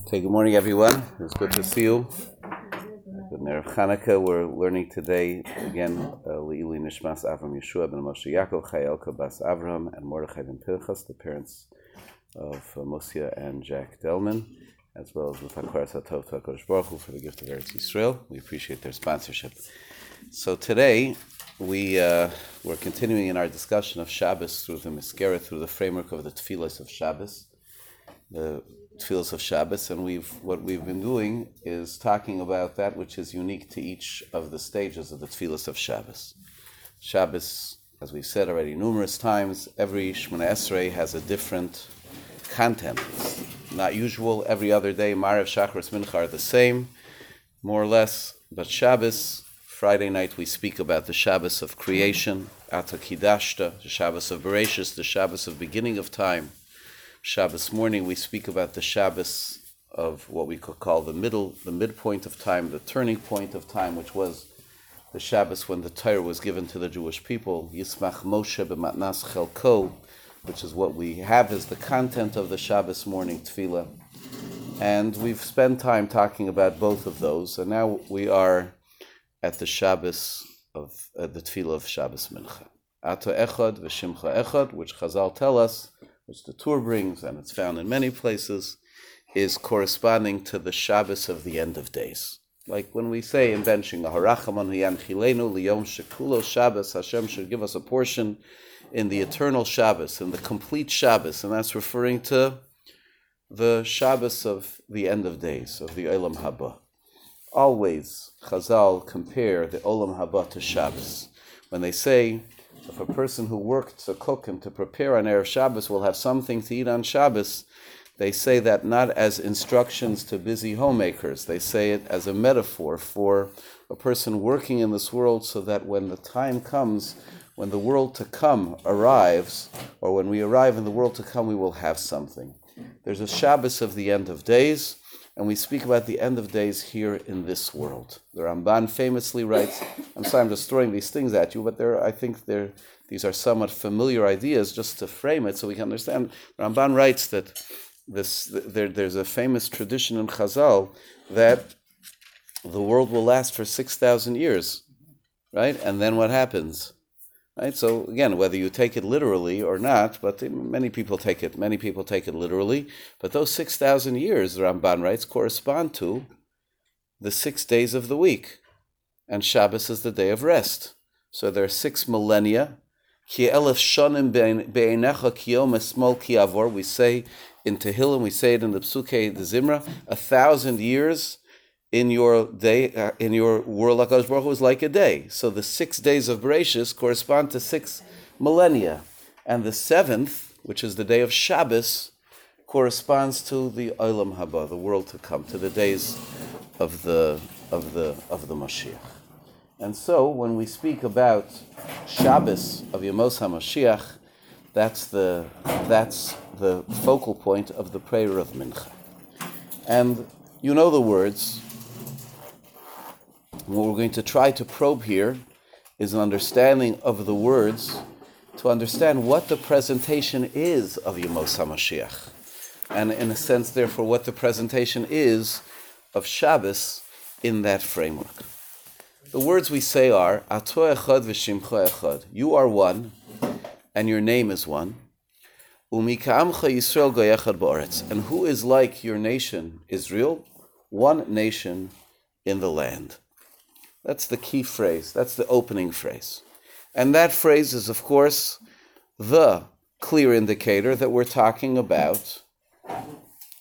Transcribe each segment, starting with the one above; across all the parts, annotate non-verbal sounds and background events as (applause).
Okay, good morning, everyone. It's good to see you. Good Erev Chanukah. We're learning today again uh, Leili Nishmas Avram Yeshua ben Moshe Yaakov Chayelka Bas Avram and Mordechai ben Pinchas, the parents of uh, Mosia and Jack Delman, as well as with Hakar Satov to HaKadosh Baruch Hu for the gift of Eretz Yisrael. We appreciate their sponsorship. So today we uh, we're continuing in our discussion of Shabbos through the Miskera, through the framework of the Tefillas of Shabbos. The tefillas of Shabbos, and we've what we've been doing is talking about that which is unique to each of the stages of the tefillas of Shabbos. Shabbos, as we've said already numerous times, every Shemona Esrei has a different content. It's not usual. Every other day, Marev, Shachris, Mincha are the same, more or less. But Shabbos, Friday night, we speak about the Shabbos of creation, Ata Kidashta, the Shabbos of Bereshis, the Shabbos of beginning of time. Shabbos morning, we speak about the Shabbos of what we could call the middle, the midpoint of time, the turning point of time, which was the Shabbos when the Torah was given to the Jewish people. Yismach Moshe b'matnas chelko, which is what we have as the content of the Shabbos morning tefillah. And we've spent time talking about both of those, and now we are at the Shabbos of uh, the tefillah of Shabbos Mincha. Ato Echad v'Shimcha Echad, which Chazal tell us which the Tur brings, and it's found in many places, is corresponding to the Shabbos of the end of days. Like when we say in benching, Chilenu liyom shekulo Shabbos, Hashem should give us a portion in the eternal Shabbos, in the complete Shabbos, and that's referring to the Shabbos of the end of days, of the Olam Haba. Always, Chazal compare the Olam Haba to Shabbos. When they say if a person who worked to cook and to prepare on Erev Shabbos will have something to eat on Shabbos, they say that not as instructions to busy homemakers. They say it as a metaphor for a person working in this world so that when the time comes, when the world to come arrives, or when we arrive in the world to come, we will have something. There's a Shabbos of the end of days, and we speak about the end of days here in this world. The Ramban famously writes, I'm sorry, I'm just throwing these things at you, but there, I think they're, these are somewhat familiar ideas just to frame it so we can understand. Ramban writes that this, there, there's a famous tradition in Chazal that the world will last for 6,000 years, right? And then what happens? Right? So again, whether you take it literally or not, but many people take it, many people take it literally. But those six thousand years, the Ramban writes, correspond to the six days of the week, and Shabbos is the day of rest. So there are six millennia. Ki elef shonim kiyom. We say in Tehillim, we say it in the Psuke, the Zimra, a thousand years in your day, uh, in your world, Hakadosh Baruch is like a day. So the six days of Bereshis correspond to six millennia, and the seventh, which is the day of Shabbos, corresponds to the Olam Haba, the world to come, to the days of the of the of the Mashiach. And so, when we speak about Shabbos of Yemos HaMashiach, that's the that's the focal point of the prayer of Mincha. And you know the words what we're going to try to probe here is an understanding of the words to understand what the presentation is of Yemos HaMashiach. And in a sense, therefore, what the presentation is of Shabbos in that framework. The words we say are Ato Echad v'Shimcha Echad. You are one, and your name is one. Umika'amcha Yisrael Goyechad Ba'aretz. And who is like your nation, Israel? One nation in the land. That's the key phrase. That's the opening phrase. And that phrase is, of course, the clear indicator that we're talking about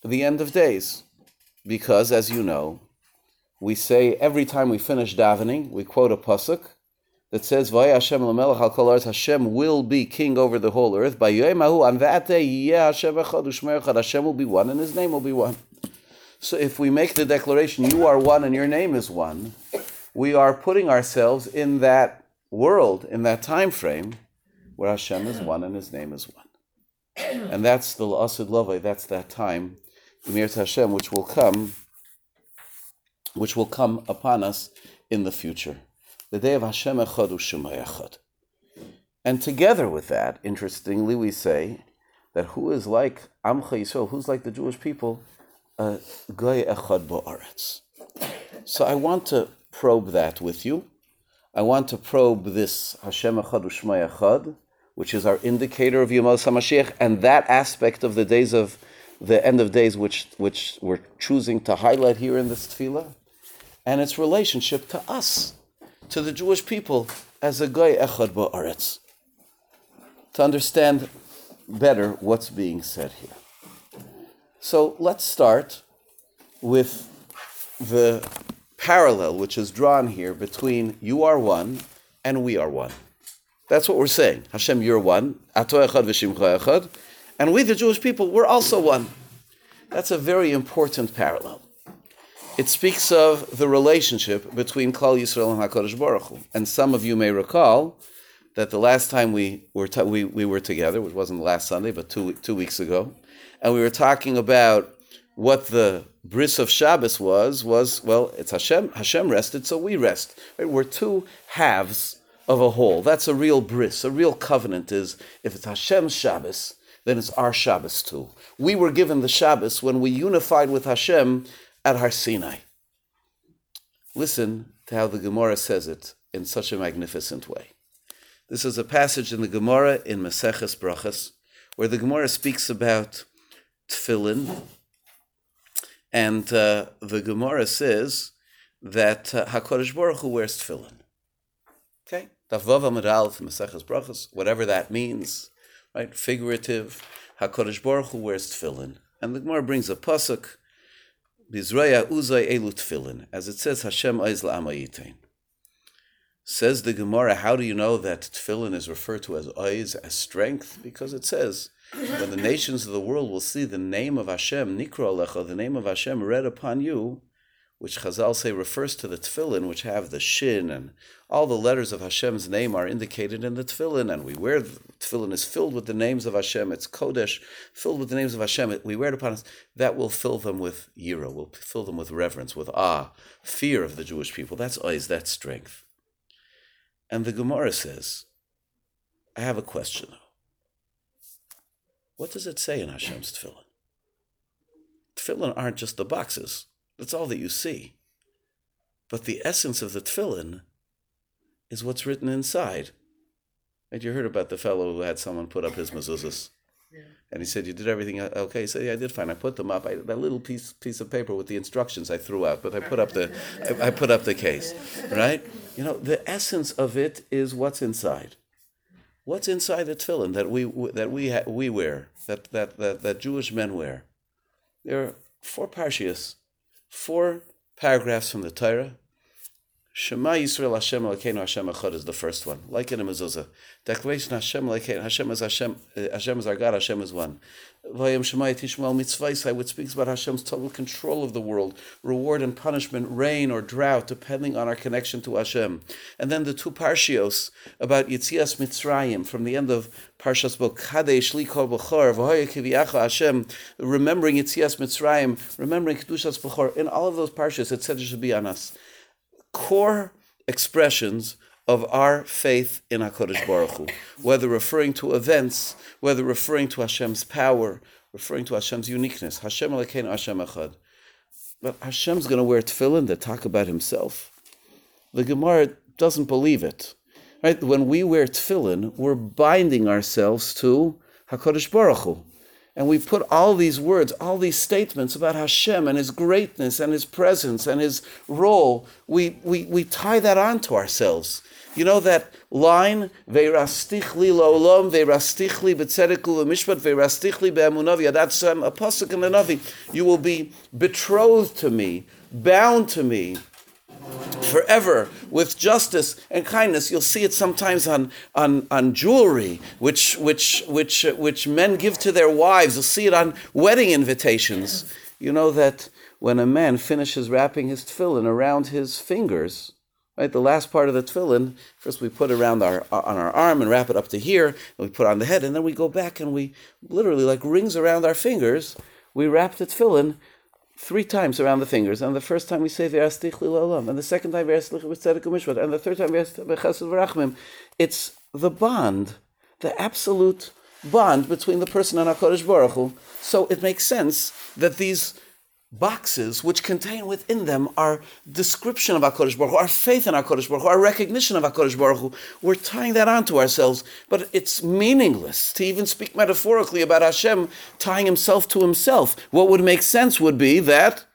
the end of days. Because, as you know, we say every time we finish davening, we quote a pasuk that says, "Vay Hashem lamelech al kol Hashem will be king over the whole earth. By Yoemahu, on that day, Hashem echad Hashem will be one, and His name will be one." So, if we make the declaration, "You are one, and your name is one," we are putting ourselves in that world, in that time frame, where Hashem is one and His name is one. And that's the La'asid Lavai, that's that time, Emir Hashem, which will come, which will come upon us in the future. The day of Hashem Echad Echad. And together with that, interestingly, we say that who is like Amcha Yisrael, who's like the Jewish people, a goy echad ba'aretz. So I want to probe that with you. I want to probe this Hashem echad u'shmai echad, which is our indicator of Yom HaMashiach, and that aspect of the days of the end of days, which which we're choosing to highlight here in this tefillah, and its relationship to us, to the Jewish people, as a goy echad ba'aretz. To understand better what's being said here. So let's start with the parallel which is drawn here between you are one and we are one. That's what we're saying. Hashem, you're one. Ato. And we, the Jewish people, we're also one. That's a very important parallel. It speaks of the relationship between Klal Yisrael and HaKadosh Baruch Hu. And some of you may recall that the last time we were, t- we, we were together, which wasn't last Sunday, but two, two weeks ago, and we were talking about what the bris of Shabbos was, was, well, it's Hashem, Hashem rested, so we rest. Right? We're two halves of a whole. That's a real bris. A real covenant is, if it's Hashem's Shabbos, then it's our Shabbos too. We were given the Shabbos when we unified with Hashem at Har Sinai. Listen to how the Gemara says it in such a magnificent way. This is a passage in the Gemara in Maseches Brachas, where the Gemara speaks about tefillin, and uh, the Gemara says that uh, Hakadosh Baruch Hu wears tefillin. Okay, Tavav Amidal from Brachas, whatever that means, right? Figurative. Hakadosh Baruch Hu wears tefillin, and the Gemara brings a pasuk. Bizraya uzay elu tefillin, as it says, Hashem aiz la'amayitain. Says the Gemara, how do you know that tefillin is referred to as oiz, as strength? Because it says, when the nations of the world will see the name of Hashem, Nikra Alecha, the name of Hashem read upon you, which Chazal say refers to the tefillin, which have the shin, and all the letters of Hashem's name are indicated in the tefillin, and we wear the tefillin is filled with the names of Hashem. It's kodesh, filled with the names of Hashem. We wear it upon us. That will fill them with yira, will fill them with reverence, with awe, fear of the Jewish people. That's oiz, that's strength. And the Gemara says, I have a question. What does it say in Hashem's tefillin? Tefillin aren't just the boxes. That's all that you see. But the essence of the tefillin is what's written inside. And you heard about the fellow who had someone put up his mezuzahs. And he said, "You did everything okay." He said, "Yeah, I did fine. I put them up. I, that little piece piece of paper with the instructions I threw out, but I put up the I, I put up the case, (laughs) right? You know, the essence of it is what's inside. What's inside the tefillin that we that we ha- we wear, that, that that that Jewish men wear? There are four parshias, four paragraphs from the Torah. Shema Yisrael Hashem Elokeinu Hashem Echad is the first one, like in a mezuzah. Declaration Hashem Elokeinu Hashem is Hashem, uh, Hashem is our God, Hashem is one. Vayim Shema Yitishmael Mitzvahsai, which speaks about Hashem's total control of the world, reward and punishment, rain or drought, depending on our connection to Hashem. And then the two parshios about Yitzias Mitzrayim from the end of Parshas Bo Kadesh Likol B'chor V'hoya Kiviyacha Hashem, remembering Yitzias Mitzrayim, remembering Kedushas B'chor. In all of those parshios, it said it should be on us core expressions of our faith in HaKadosh Baruch Hu, whether referring to events, whether referring to Hashem's power, referring to Hashem's uniqueness. Hashem Elokeinu Hashem Echad. But Hashem's going to wear tefillin that talk about himself. The Gemara doesn't believe it. Right? When we wear tefillin, we're binding ourselves to HaKadosh Baruch Hu. And we put all these words, all these statements about Hashem and His greatness and His presence and His role, we, we, we tie that onto ourselves. You know that line, Ve'rastichli la'olam, ve'rastichli b'tzedek u'mishpat, ve'rastichli be'emunav, that's um, a pasuk Navi. You will be betrothed to me, bound to me, forever with justice and kindness. You'll see it sometimes on, on, on jewelry, which, which, which, which men give to their wives. You'll see it on wedding invitations. You know that when a man finishes wrapping his tefillin around his fingers, right, the last part of the tefillin, first we put around our, on our arm and wrap it up to here, and we put on the head, and then we go back and we literally, like rings around our fingers, we wrap the tefillin three times around the fingers, and the first time we say Ve'astich Lilalam, and the second time Ve'astich V'tzedek Mishpat, and the third time Ve'chesed V'rachmim. It's the bond, the absolute bond between the person and HaKadosh Baruch Hu. So it makes sense that these boxes which contain within them our description of HaKadosh Baruch Hu, our faith in HaKadosh Baruch Hu, our recognition of HaKadosh Baruch Hu. We're tying that onto ourselves, but it's meaningless to even speak metaphorically about Hashem tying himself to himself. What would make sense would be that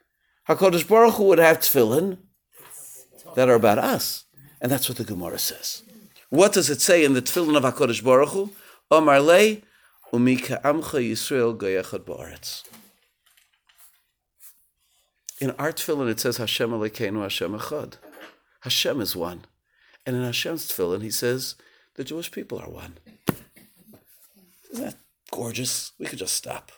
HaKadosh Baruch Hu would have tefillin that are about us. And that's what the Gemara says. What does it say in the tefillin of HaKadosh Baruch Hu? Omar lei, umika amcha Yisrael goyechad ba'aretz. In our tefillin, it says Hashem Elokeinu Hashem Echad. Hashem is one. And in Hashem's tefillin, he says the Jewish people are one. Isn't that gorgeous? We could just stop.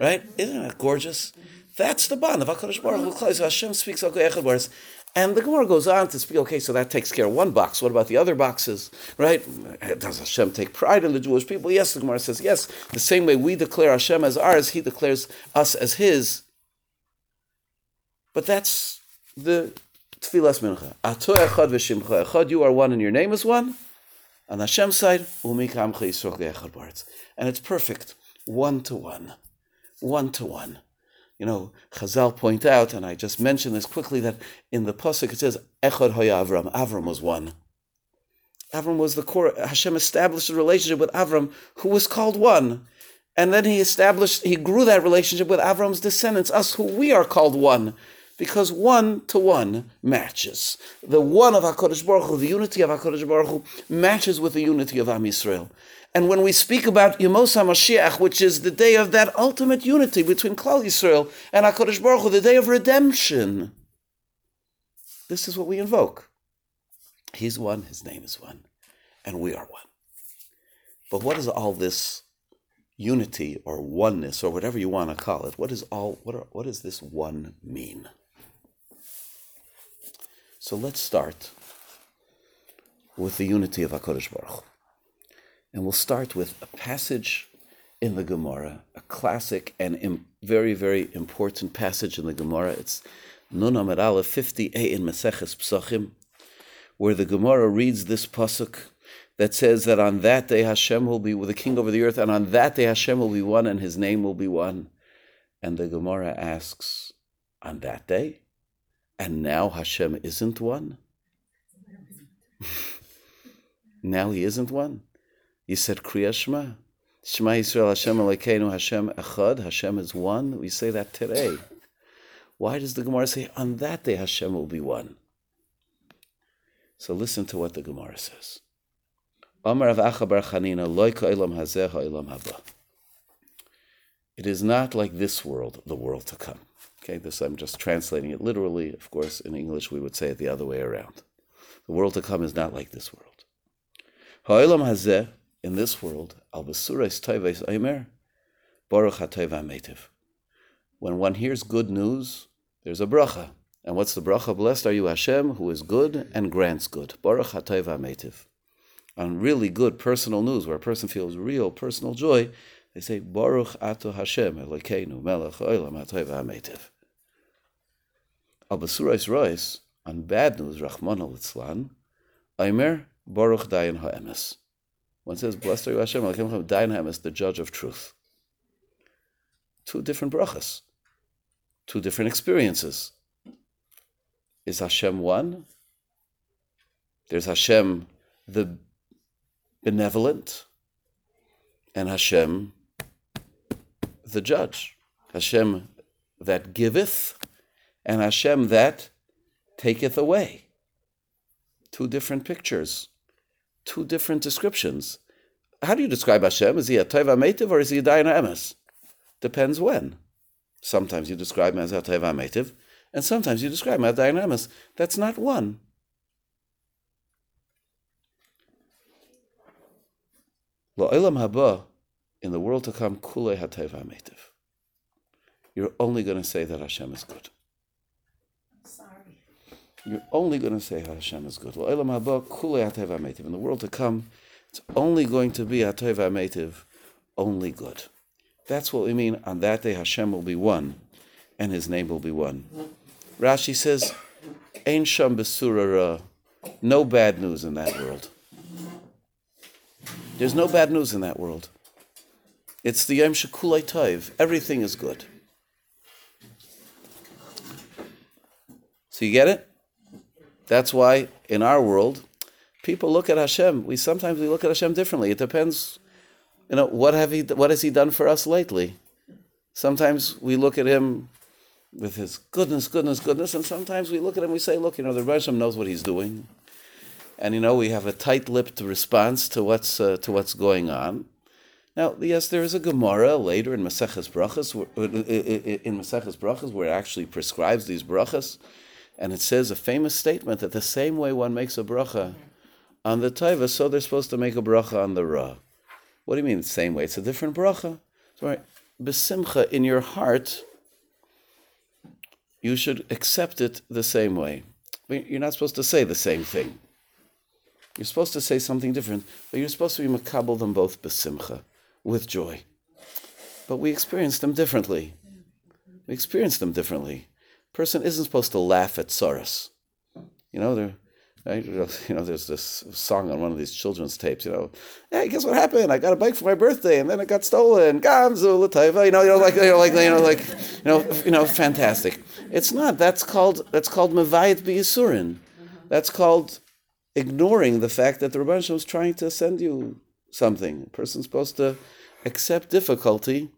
Right? Isn't that gorgeous? That's the bond of HaKadosh Baruch Hu. Hashem speaks Echad and the Gemara goes on to speak, okay, so that takes care of one box. What about the other boxes, right? Does Hashem take pride in the Jewish people? Yes, the Gemara says yes. The same way we declare Hashem as ours, He declares us as His. But that's the tefillas mincha. Ato echad v'shimcha echad. You are one, and your name is one. On Hashem's side, umikam yisroch echad baretz. And it's perfect, one to one, one to one. You know, Chazal point out, and I just mentioned this quickly, that in the pasuk it says echad hoya Avram. Avram was one. Avram was the core. Hashem established a relationship with Avram, who was called one. And then he established, he grew that relationship with Avram's descendants, us who we are called one because one to one matches. The one of HaKadosh Baruch Hu, the unity of HaKadosh Baruch Hu, matches with the unity of Am Yisrael. And when we speak about Yemos HaMashiach, which is the day of that ultimate unity between Klal Yisrael and HaKadosh Baruch Hu, the day of redemption, this is what we invoke. He's one, his name is one, and we are one. But what is all this unity or oneness or whatever you want to call it? What is all what are, what does this one mean? So let's start with the unity of HaKadosh Baruch And we'll start with a passage in the Gemara, a classic and Im- very, very important passage in the Gemara. It's Nun Amid Aleph 50a in Maseches Psachim, where the Gemara reads this pasuk that says that on that day Hashem will be with the king over the earth, and on that day Hashem will be one, and his name will be one. And the Gemara asks, on that day? And now Hashem isn't one? (laughs) now he isn't one? You said Kriya Shema. Shema Yisrael Hashem Elokeinu Hashem Echad. Hashem is one. We say that today. Why does the Gemara say on that day Hashem will be one? So listen to what the Gemara says. It is not like this world, the world to come. Okay, this I'm just translating it literally. Of course, in English we would say it the other way around. The world to come is not like this world. Ha'ilam hazeh, in this world, al basurais toives aimer, baruch ha'toiva metiv. When one hears good news, there's a bracha. And what's the bracha? Blessed are you, Hashem, who is good and grants good. Baruch ha'toiva metiv. On really good personal news, where a person feels real personal joy, they say, Baruch ato Hashem, Elokeinu, melech olam ha'toiva metiv. Al Basurais Rois, on bad news, Rahman al Itzlan, Aimer Baruch Dayan Ha'emes. One says, Blessed are you Hashem, Dayan Ha'emes, the judge of truth. Two different brachas, two different experiences. Is Hashem one? There's Hashem, the benevolent, and Hashem, the judge. Hashem that giveth, and Hashem that taketh away. Two different pictures, two different descriptions. How do you describe Hashem? Is he a Teva Metiv or is he a Dayan Emes? Depends when. Sometimes you describe him as a Teva Metiv, and sometimes you describe him as Dayan Emes. That's not one. La'olam haba, in the world to come, kule hateva metiv. You're only going to say that Hashem is good. You're only going to say Hashem is good. In the world to come, it's only going to be Hateva Metiv, only good. That's what we mean. On that day, Hashem will be one, and His name will be one. Rashi says, Ein Sham Besurara, no bad news in that world. There's no bad news in that world. It's the Yom Shekulai Taiv. Everything is good. So you get it? That's why in our world, people look at Hashem. We sometimes we look at Hashem differently. It depends, you know, what have he what has he done for us lately? Sometimes we look at him with his goodness, goodness, goodness, and sometimes we look at him we say, look, you know, the Rebbe knows what he's doing. And you know, we have a tight-lipped response to what's uh, to what's going on. Now, yes, there is a Gemara later in Maseches Brachas, uh, uh, uh, in Maseches Brachas, where it actually prescribes these brachas, and it says a famous statement that the same way one makes a bracha on the taiva, so they're supposed to make a bracha on the ra. What do you mean the same way? It's a different bracha. So, besimcha in your heart, you should accept it the same way. You're not supposed to say the same thing. You're supposed to say something different, but you're supposed to be makabel them both besimcha with joy. But we experience them differently. We experience them differently. Person isn't supposed to laugh at sorrows. You know, there, you know, there's this song on one of these children's tapes. You know, hey, guess what happened? I got a bike for my birthday, and then it got stolen. Gamzu l'taiva. You know, you know, like, you know, like, you know, like, you know, you know, fantastic. It's not. That's called. That's called mevayit biyisurin. That's called ignoring the fact that the Rebbe was trying to send you something. A person's supposed to accept difficulty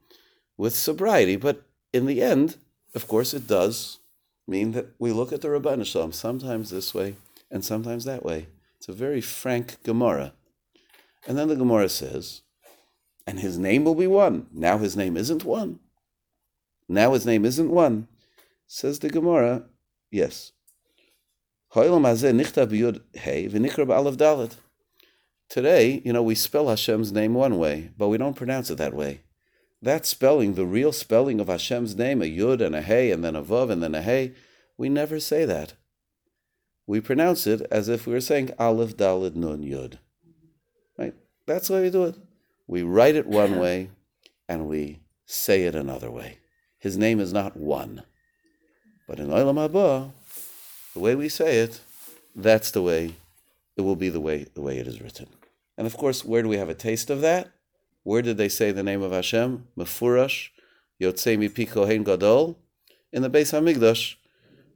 with sobriety. But in the end, of course, it does mean that we look at the Rabban Shalom sometimes this way and sometimes that way. It's a very frank Gemara. And then the Gemara says, and his name will be one. Now his name isn't one. Now his name isn't one. Says the Gemara, yes. Today, you know, we spell Hashem's name one way, but we don't pronounce it that way. That spelling, the real spelling of Hashem's name, a Yud and a Hey, and then a Vav and then a Hey, we never say that. We pronounce it as if we were saying Aleph Dalid Nun Yud. Right? That's way we do it. We write it one way and we say it another way. His name is not one. But in Olam Haba, the way we say it, that's the way it will be the way the way it is written. And of course, where do we have a taste of that? Where did they say the name of Hashem? Mefurash, Yotzei Mipi Kohen Gadol, in the Beis Hamikdash.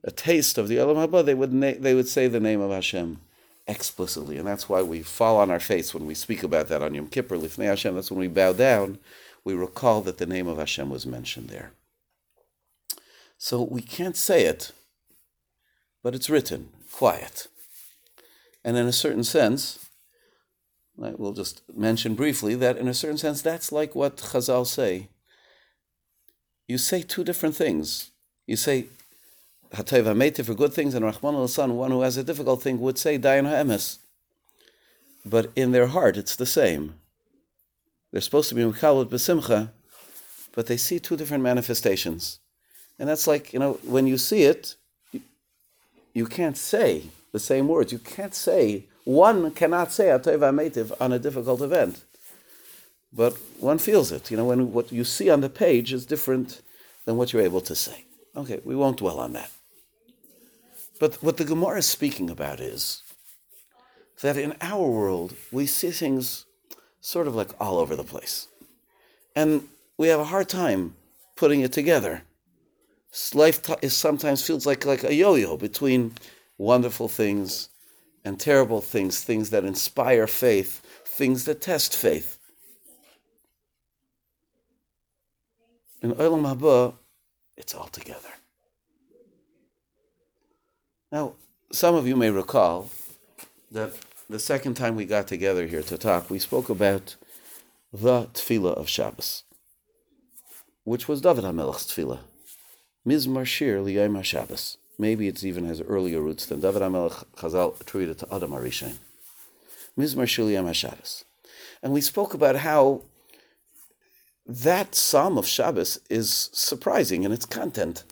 A taste of the Olam Haba, they would na- they would say the name of Hashem explicitly, and that's why we fall on our face when we speak about that on Yom Kippur. Lifnei Hashem, that's when we bow down. We recall that the name of Hashem was mentioned there. So we can't say it, but it's written, quiet. And in a certain sense, I will just mention briefly that in a certain sense, that's like what Chazal say. You say two different things. You say, Hatayv HaMetiv for good things, and Rahman al one who has a difficult thing, would say Dayan HaEmes. But in their heart, it's the same. They're supposed to be Mechalot B'Simcha, but they see two different manifestations. And that's like, you know, when you see it, you, you can't say the same words. You can't say, one cannot say Ateva Metiv on a difficult event. But one feels it. You know, when what you see on the page is different than what you're able to say. Okay, we won't dwell on that. But what the Gemara is speaking about is that in our world, we see things sort of like all over the place. And we have a hard time putting it together. Life t- is sometimes feels like, like a yo yo between wonderful things and terrible things, things that inspire faith, things that test faith. In Olam Haba, it's all together. Now, some of you may recall that the second time we got together here to talk, we spoke about the tefillah of Shabbos, which was David HaMelech's tefillah, Mizmar Shir Liyayim HaShabbos. Maybe it even has earlier roots than David HaMelech Chazal attributed to Adam Arishain. Mizmar Shiliyam HaShabbos. And we spoke about how that psalm of Shabbos is surprising in its content.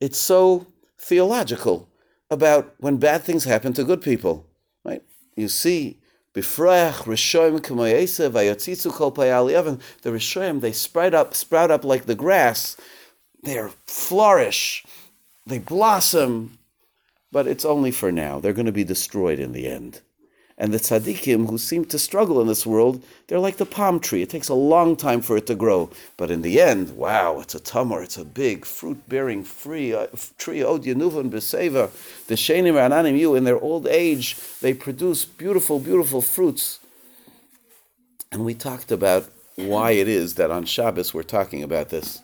It's so theological about when bad things happen to good people. Right? You see, Bifrach, Rishoim, Kamoyesa, Vayotzitzu Kol The Rishoim, they sprout up, sprout up like the grass. They flourish they blossom, but it's only for now. They're going to be destroyed in the end. And the tzaddikim who seem to struggle in this world, they're like the palm tree. It takes a long time for it to grow. But in the end, wow, it's a tamar, it's a big fruit-bearing free, uh, tree. Od Yenuvon Beseva. The Shenim Ananim you, in their old age, they produce beautiful, beautiful fruits. And we talked about why it is that on Shabbos we're talking about this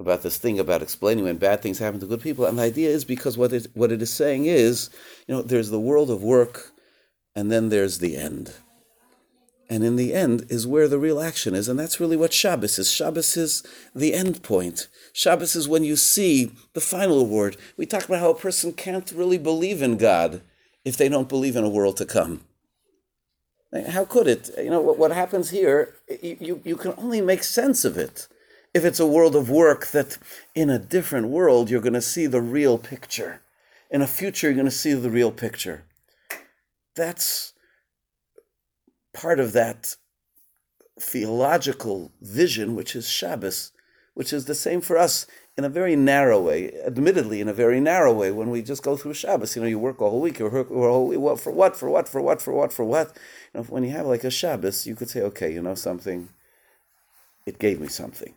about this thing about explaining when bad things happen to good people. And the idea is because what it, what it is saying is, you know, there's the world of work and then there's the end. And in the end is where the real action is. And that's really what Shabbos is. Shabbos is the end point. Shabbos is when you see the final award. We talk about how a person can't really believe in God if they don't believe in a world to come. How could it? You know, what, what happens here, you, you, you can only make sense of it if it's a world of work that in a different world you're going to see the real picture. In a future, you're going to see the real picture. That's part of that theological vision, which is Shabbos, which is the same for us in a very narrow way, admittedly in a very narrow way, when we just go through Shabbos. You know, you work a whole week, you work a whole week, what, for what, for what, for what, for what, for what? You know, when you have like a Shabbos, you could say, okay, you know something, it gave me something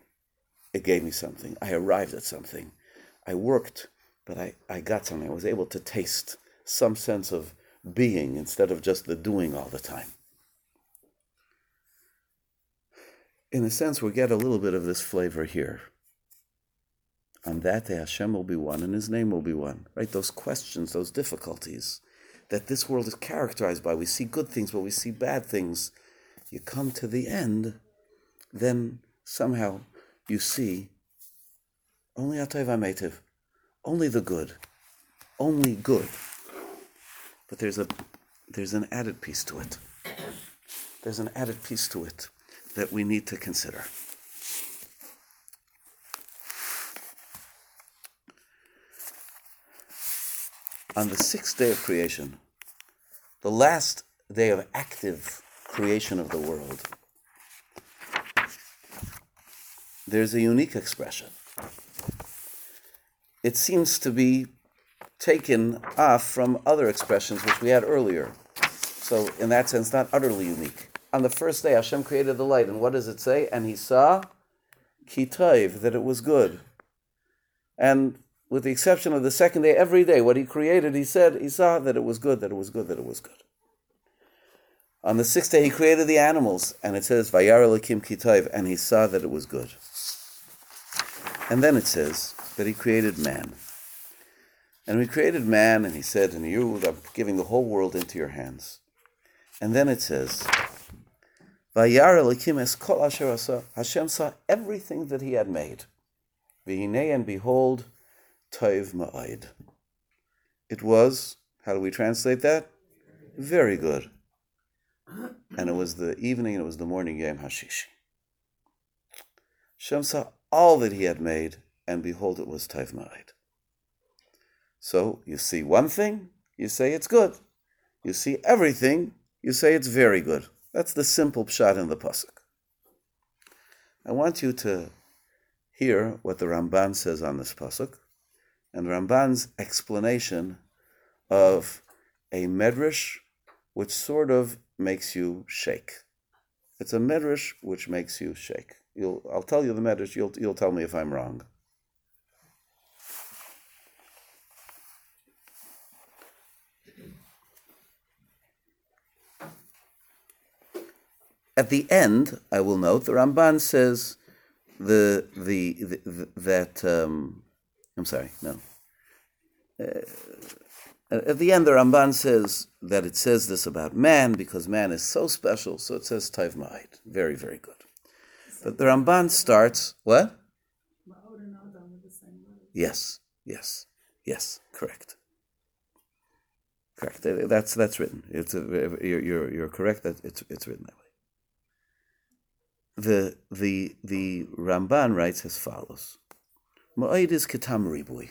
it gave me something. I arrived at something. I worked, but I, I got something. I was able to taste some sense of being instead of just the doing all the time. In a sense, we get a little bit of this flavor here. On that day, Hashem will be one and His name will be one. Right? Those questions, those difficulties that this world is characterized by. We see good things, but we see bad things. You come to the end, then somehow you see only Atayv Ametiv, only the good, only good. But there's a there's an added piece to it. There's an added piece to it that we need to consider. On the sixth day of creation, the last day of active creation of the world, there's a unique expression. It seems to be taken off from other expressions which we had earlier. So, in that sense, not utterly unique. On the first day, Hashem created the light, and what does it say? And he saw kitayv, that it was good. And with the exception of the second day, every day, what he created, he said, he saw that it was good, that it was good, that it was good. On the sixth day, he created the animals, and it says, Vayar Elohim kitayv, and he saw that it was good. And then it says that he created man. And he created man, and he said, And you are giving the whole world into your hands. And then it says. Hashem saw everything that he had made. V'hinei, and behold, toiv ma'id. It was, how do we translate that? Very good. And it was the evening, and it was the morning Yom Hashishi. Hashem saw all that he had made, and behold, it was Taivma'id. So you see one thing, you say it's good. You see everything, you say it's very good. That's the simple pshat in the pasuk. I want you to hear what the Ramban says on this pasuk, and Ramban's explanation of a medrash which sort of makes you shake. It's a medrash which makes you shake. You'll, I'll tell you the medrash. You'll, you'll tell me if I'm wrong. At the end, I will note the Ramban says the the, the, the that um, I'm sorry, no. Uh, at the end, the Ramban says that it says this about man because man is so special. So it says Taiv Ma'id. Very, very good. But the Ramban starts what? Yes, yes, yes, correct. Correct. That's that's written. It's a, you're, you're you're correct that it's it's written that way. The the the Ramban writes as follows: Ma'id is ketam ribui.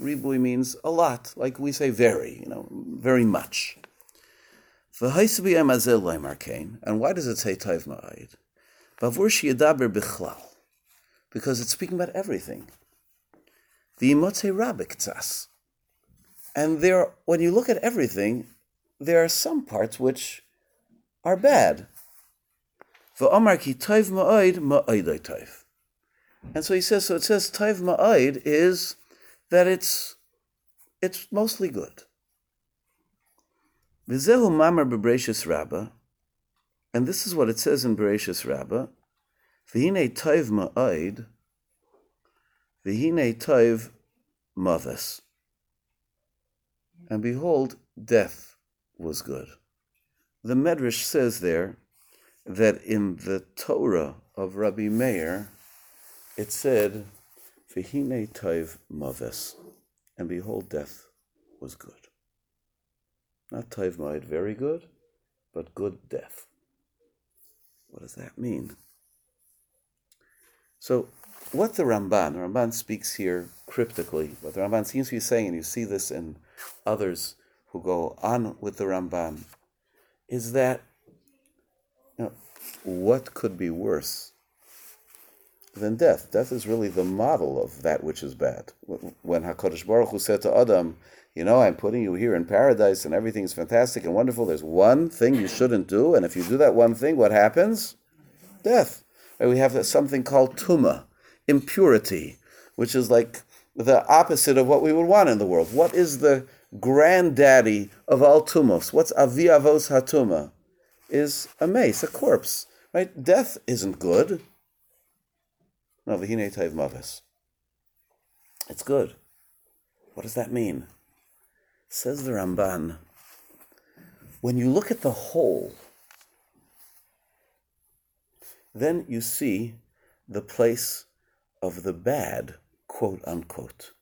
Ribui means a lot, like we say very, you know, very much. And why does it say Taiv Ma'id? Bavur Shiadaber Bichlal, because it's speaking about everything. The Imotze Rabiktsas. And there, when you look at everything, there are some parts which are bad. And so he says, so it says taiv ma'id is that it's it's mostly good. V'zehu mamar b'Bereishis Rabbah, and this is what it says in Bereishis Rabbah, v'hine taiv ma'id, v'hine taiv mathas. And behold, death was good. The Medrash says there that in the Torah of Rabbi Meir, it said, V'hine taiv mathas, and behold, death was good. Not ma'id, very good, but good death. What does that mean? So, what the Ramban, the Ramban speaks here cryptically, what the Ramban seems to be saying, and you see this in others who go on with the Ramban, is that you know, what could be worse than death? Death is really the model of that which is bad. When Hakadosh Baruch Hu said to Adam, "You know, I'm putting you here in paradise, and everything's fantastic and wonderful. There's one thing you shouldn't do, and if you do that one thing, what happens? Death." And we have something called tuma, impurity, which is like the opposite of what we would want in the world. What is the granddaddy of all tumos? What's avi avos hatuma? Is a mace, a corpse, right? Death isn't good. No, v'hine taiv mavis. It's good. What does that mean? Says the Ramban. When you look at the whole, then you see the place of the bad, quote unquote.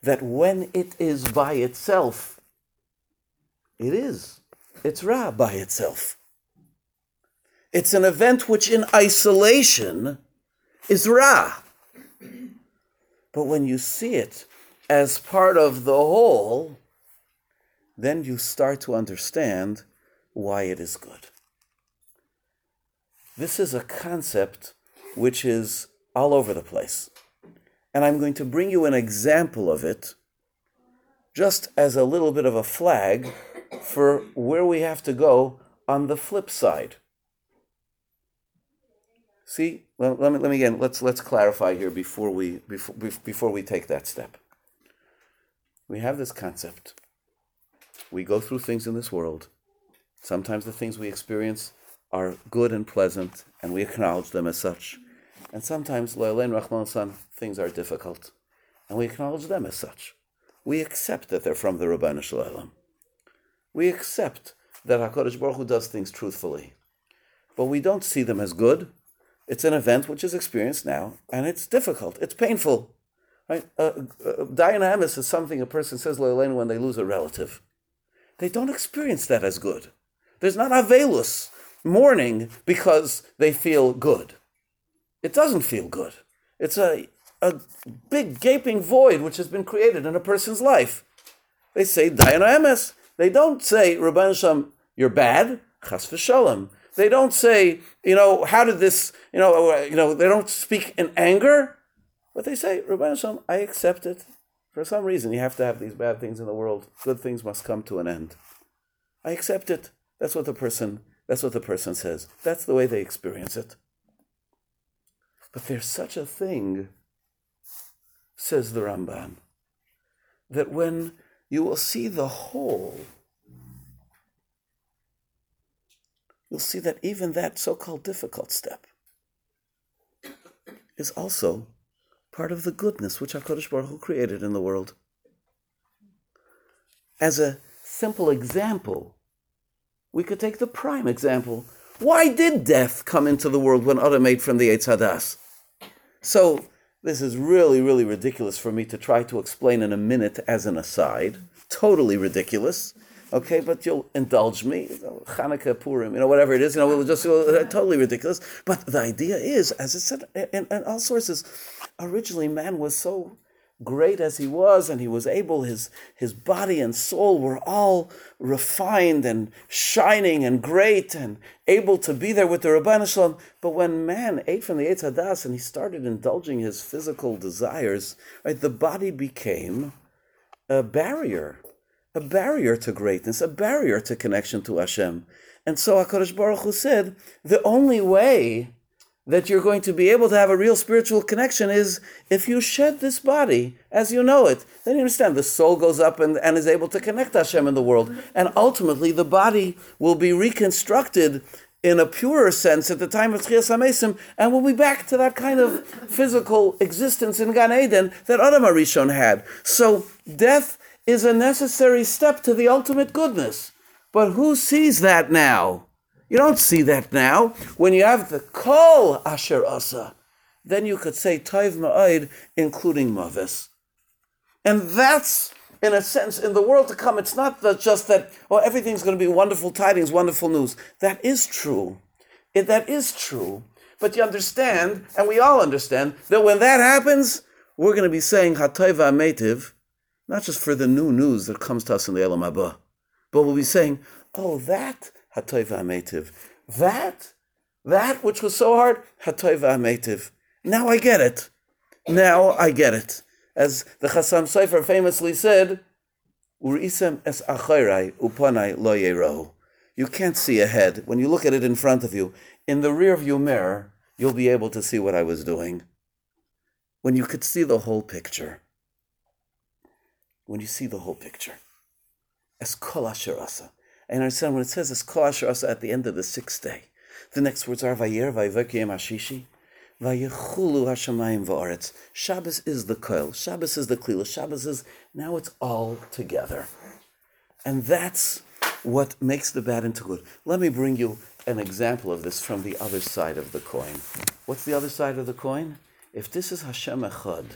That when it is by itself, it is. It's Ra by itself. It's an event which in isolation is Ra. But when you see it as part of the whole, then you start to understand why it is good. This is a concept which is all over the place. And I'm going to bring you an example of it just as a little bit of a flag for where we have to go on the flip side. See, let, let, me, let me again, let's, let's clarify here before we, before, before we take that step. We have this concept. We go through things in this world. Sometimes the things we experience are good and pleasant, and we acknowledge them as such. And sometimes, Lo'alein Rahman San, things are difficult, and we acknowledge them as such. We accept that they're from the Rabbanu Shalom. We accept that HaKadosh Baruch Hu does things truthfully. But we don't see them as good. It's an event which is experienced now, and it's difficult. It's painful. Right? Uh, uh, is something a person says Lo'alein when they lose a relative. They don't experience that as good. There's not Avelus mourning because they feel good. It doesn't feel good. It's a, a big gaping void which has been created in a person's life. They say Dayana. They don't say Rabban Shem, you're bad, Chas v'shalom. They don't say, you know, how did this, you know, uh, you know, they don't speak in anger, but they say, Rabban Shem, I accept it. For some reason, you have to have these bad things in the world. Good things must come to an end. I accept it. That's what the person. That's what the person says. That's the way they experience it. But there's such a thing, says the Ramban, that when you will see the whole, you'll see that even that so called difficult step is also part of the goodness which HaKadosh Baruch Hu created in the world. As a simple example, we could take the prime example. Why did death come into the world when Adam ate from the Eitz Hadas? So this is really, really ridiculous for me to try to explain in a minute as an aside. Totally ridiculous. Okay, but you'll indulge me. Hanukkah, Purim, you know, whatever it is, you know, we'll just uh, totally ridiculous. But the idea is, as it said in, in all sources, originally man was so great as he was, and he was able, his, his body and soul were all refined and shining and great and able to be there with the Rabban Shalom. But when man ate from the Eitz Hadas and he started indulging his physical desires, right, the body became a barrier a barrier to greatness, a barrier to connection to Hashem. And so HaKadosh Baruch Hu said, the only way that you're going to be able to have a real spiritual connection is if you shed this body as you know it. Then you understand the soul goes up and, and is able to connect Hashem in the world. And ultimately, the body will be reconstructed in a purer sense at the time of Tchias HaMesim, and we'll be back to that kind of physical existence in Gan Eden that Adam Arishon had. So death is a necessary step to the ultimate goodness. But who sees that now? You don't see that now. When you have the kol asher asa, then you could say taiv ma'id, including mavis. And that's, in a sense, in the world to come, it's not just that, oh, everything's going to be wonderful tidings, wonderful news. That is true. It, that is true. But you understand, and we all understand, that when that happens, we're going to be saying hatayva metiv, not just for the new news that comes to us in the Elam Abba, but we'll be saying, oh, that hatoiva ametiv. That, that which was so hard, hatoiva ametiv. Now I get it. Now I get it. As the Chassam Sofer famously said, Urisem es achayrai upanai lo. You can't see ahead. When you look at it in front of you, in the rear view mirror, you'll be able to see what I was doing. When you could see the whole picture when you see the whole picture. As kol asher asa. And understand when it says as kol asher asa at the end of the sixth day, the next words are vayer vayivakim ashishi. Vayechulu hashamayim va'aretz. Shabbos is the koil. Shabbos is the klila. Shabbos is now it's all together, and that's what makes the bad into good. Let me bring you an example of this from the other side of the coin. What's the other side of the coin? If this is Hashem Echad,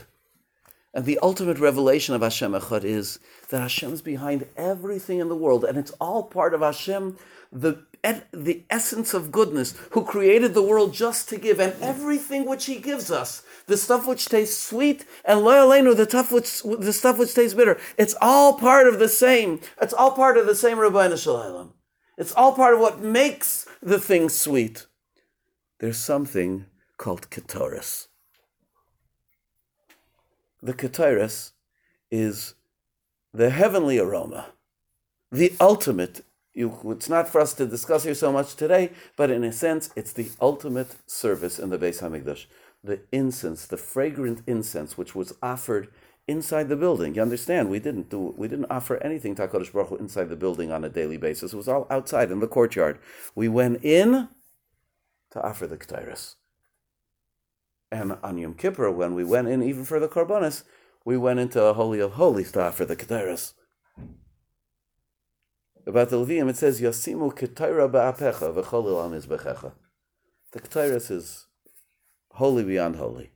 and the ultimate revelation of Hashem Echad is that Hashem is behind everything in the world, and it's all part of Hashem, the, the essence of goodness, who created the world just to give, and everything which He gives us, the stuff which tastes sweet, and loyalenu, the stuff which the stuff which tastes bitter, it's all part of the same. It's all part of the same Rabbeinu Shalom. It's all part of what makes the thing sweet. There's something called ketoris the Ketairos is the heavenly aroma, the ultimate. You, it's not for us to discuss here so much today, but in a sense, it's the ultimate service in the Beis Hamikdash. The incense, the fragrant incense, which was offered inside the building. You understand? We didn't do. We didn't offer anything to Hakadosh Baruch Hu inside the building on a daily basis. It was all outside in the courtyard. We went in to offer the Ketairos. And on Yom Kippur, when we went in even for the Korbanos, we went into a Holy of Holies to offer the Keteris. About the Levium, it says, Yasimu Ketira ba'apecha v'cholil al. The Keteris is holy beyond holy.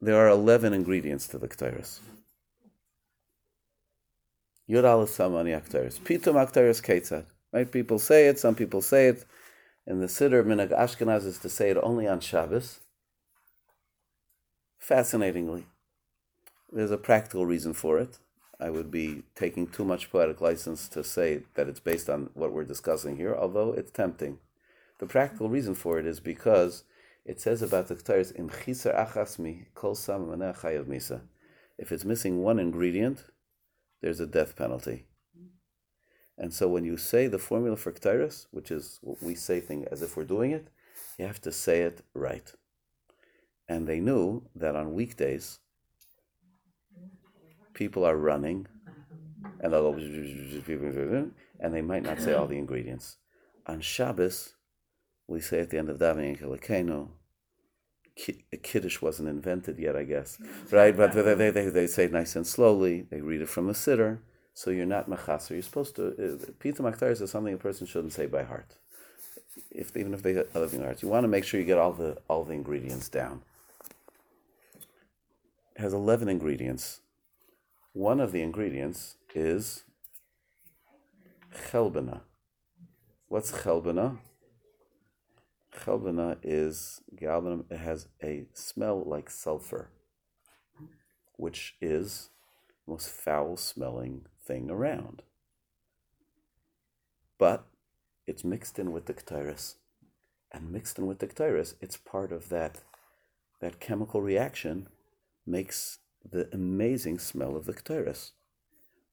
There are 11 ingredients to the Keteris. Yud al samani akteris. Pitum akteris ketzad. Right? People say it, some people say it. And the Siddur Minhag Ashkenaz is to say it only on Shabbos. Fascinatingly, there's a practical reason for it. I would be taking too much poetic license to say that it's based on what we're discussing here, although it's tempting. The practical reason for it is because it says about the Ketairis, Im chiser achasmi kol sam misa. If it's missing one ingredient, there's a death penalty. And so when you say the formula for Ketairos, which is what we say thing as if we're doing it, you have to say it right. And they knew that on weekdays, people are running, and they'll and they might not say all the ingredients. On Shabbos, we say at the end of davening, Kelekeno, Kiddush wasn't invented yet, I guess, right? But they, they, they say nice and slowly. They read it from a siddur so you're not machasser. You're supposed to. Uh, Pita maktaris is something a person shouldn't say by heart, if even if they have other things heart. You want to make sure you get all the all the ingredients down. It has eleven ingredients. One of the ingredients is chelbana. What's chelbana? Chelbana is galbanum. It has a smell like sulfur, which is most foul smelling thing around. But it's mixed in with the Ketairis. And mixed in with the Ketairis, it's part of that, that chemical reaction makes the amazing smell of the Ketairis.